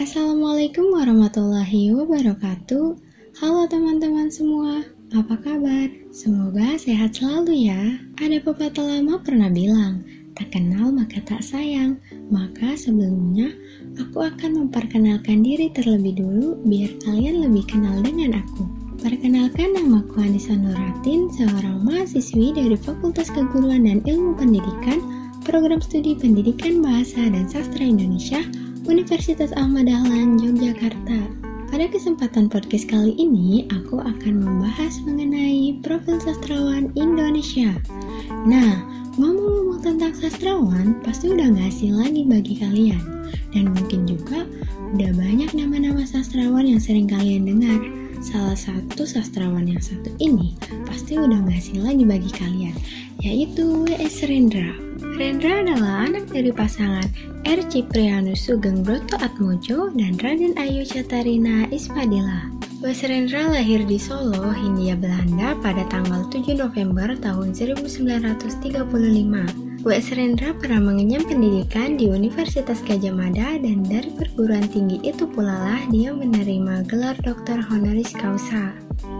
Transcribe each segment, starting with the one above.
Assalamualaikum warahmatullahi wabarakatuh. Halo teman-teman semua, apa kabar? Semoga sehat selalu ya. Ada pepatah lama pernah bilang, tak kenal maka tak sayang. Maka sebelumnya, aku akan memperkenalkan diri terlebih dulu biar kalian lebih kenal dengan aku. Perkenalkan namaku Anissa Nuratin, seorang mahasiswi dari Fakultas Keguruan dan Ilmu Pendidikan, Program Studi Pendidikan Bahasa dan Sastra Indonesia, Universitas Ahmad Dahlan, Yogyakarta. Pada kesempatan podcast kali ini, aku akan membahas mengenai profil sastrawan Indonesia. Nah, ngomong-ngomong tentang sastrawan, pasti udah gak asing lagi bagi kalian. Dan mungkin juga udah banyak nama-nama sastrawan yang sering kalian dengar. Salah satu sastrawan yang satu ini pasti udah asing lagi bagi kalian, yaitu W.S. Rendra. Rendra adalah anak dari pasangan R. Ciprianus Sugeng Broto Atmojo dan Raden Ayu Catarina Ispadila. W.S. Rendra lahir di Solo, Hindia Belanda pada tanggal 7 November tahun 1935. W.S. Rendra pernah mengenyam pendidikan di Universitas Gajah Mada dan dari perguruan tinggi itu pula lah dia menerima gelar doktor honoris causa.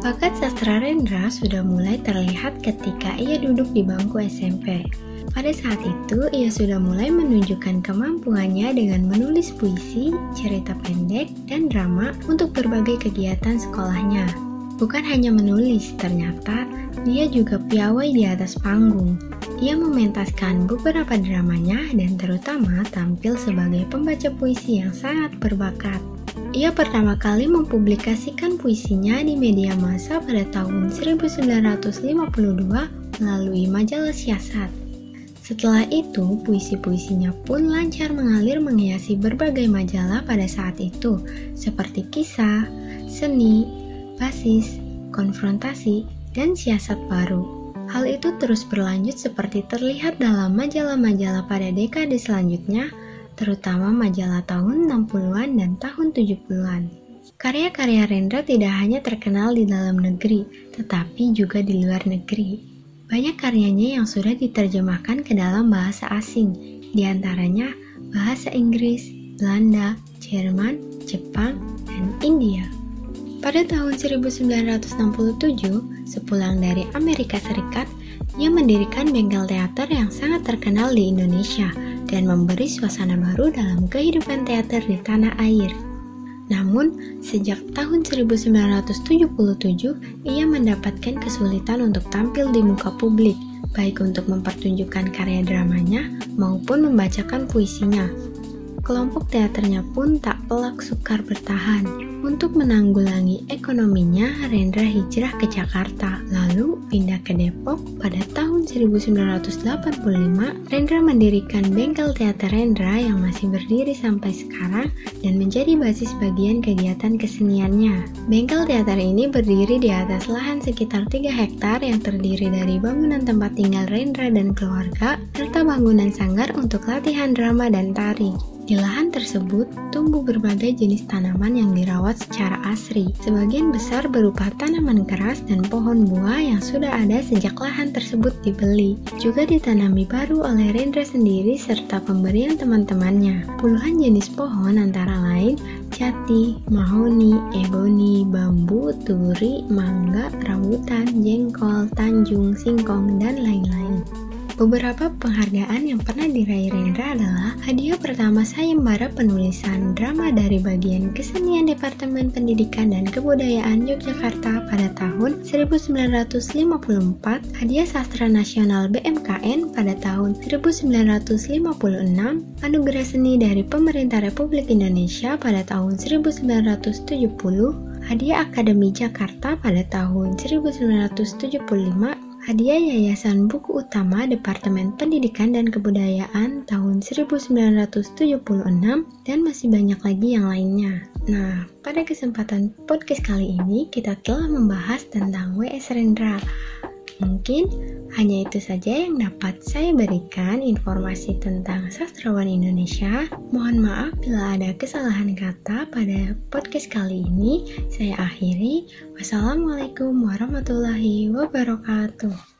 Bakat sastra Rendra sudah mulai terlihat ketika ia duduk di bangku SMP. Pada saat itu, ia sudah mulai menunjukkan kemampuannya dengan menulis puisi, cerita pendek, dan drama untuk berbagai kegiatan sekolahnya. Bukan hanya menulis, ternyata dia juga piawai di atas panggung. Ia mementaskan beberapa dramanya dan terutama tampil sebagai pembaca puisi yang sangat berbakat. Ia pertama kali mempublikasikan puisinya di media massa pada tahun 1952 melalui majalah siasat. Setelah itu, puisi-puisinya pun lancar mengalir menghiasi berbagai majalah pada saat itu, seperti kisah, seni, basis, konfrontasi, dan siasat baru. Hal itu terus berlanjut seperti terlihat dalam majalah-majalah pada dekade selanjutnya, terutama majalah tahun 60-an dan tahun 70-an. Karya-karya Rendra tidak hanya terkenal di dalam negeri, tetapi juga di luar negeri. Banyak karyanya yang sudah diterjemahkan ke dalam bahasa asing, di antaranya bahasa Inggris, Belanda, Jerman, Jepang, dan India. Pada tahun 1967, sepulang dari Amerika Serikat, ia mendirikan bengkel teater yang sangat terkenal di Indonesia dan memberi suasana baru dalam kehidupan teater di tanah air. Namun, sejak tahun 1977, ia mendapatkan kesulitan untuk tampil di muka publik, baik untuk mempertunjukkan karya dramanya maupun membacakan puisinya. Kelompok teaternya pun tak pelak sukar bertahan. Untuk menanggulangi ekonominya, Rendra hijrah ke Jakarta, lalu pindah ke Depok pada tahun 1985. Rendra mendirikan bengkel teater Rendra yang masih berdiri sampai sekarang dan menjadi basis bagian kegiatan keseniannya. Bengkel teater ini berdiri di atas lahan sekitar 3 hektar yang terdiri dari bangunan tempat tinggal Rendra dan keluarga, serta bangunan sanggar untuk latihan drama dan tari. Di lahan tersebut, tumbuh berbagai jenis tanaman yang dirawat secara asri. Sebagian besar berupa tanaman keras dan pohon buah yang sudah ada sejak lahan tersebut dibeli. Juga ditanami baru oleh Rendra sendiri serta pemberian teman-temannya. Puluhan jenis pohon antara lain jati, mahoni, eboni, bambu, turi, mangga, rambutan, jengkol, tanjung, singkong, dan lain-lain. Beberapa penghargaan yang pernah diraih Rendra adalah hadiah pertama sayembara penulisan drama dari bagian kesenian Departemen Pendidikan dan Kebudayaan Yogyakarta pada tahun 1954, hadiah sastra nasional BMKN pada tahun 1956, anugerah seni dari Pemerintah Republik Indonesia pada tahun 1970, hadiah Akademi Jakarta pada tahun 1975, Hadiah Yayasan Buku Utama Departemen Pendidikan dan Kebudayaan tahun 1976 dan masih banyak lagi yang lainnya. Nah, pada kesempatan podcast kali ini kita telah membahas tentang W.S. Rendra. Mungkin hanya itu saja yang dapat saya berikan informasi tentang sastrawan Indonesia. Mohon maaf bila ada kesalahan kata pada podcast kali ini. Saya akhiri. Wassalamualaikum warahmatullahi wabarakatuh.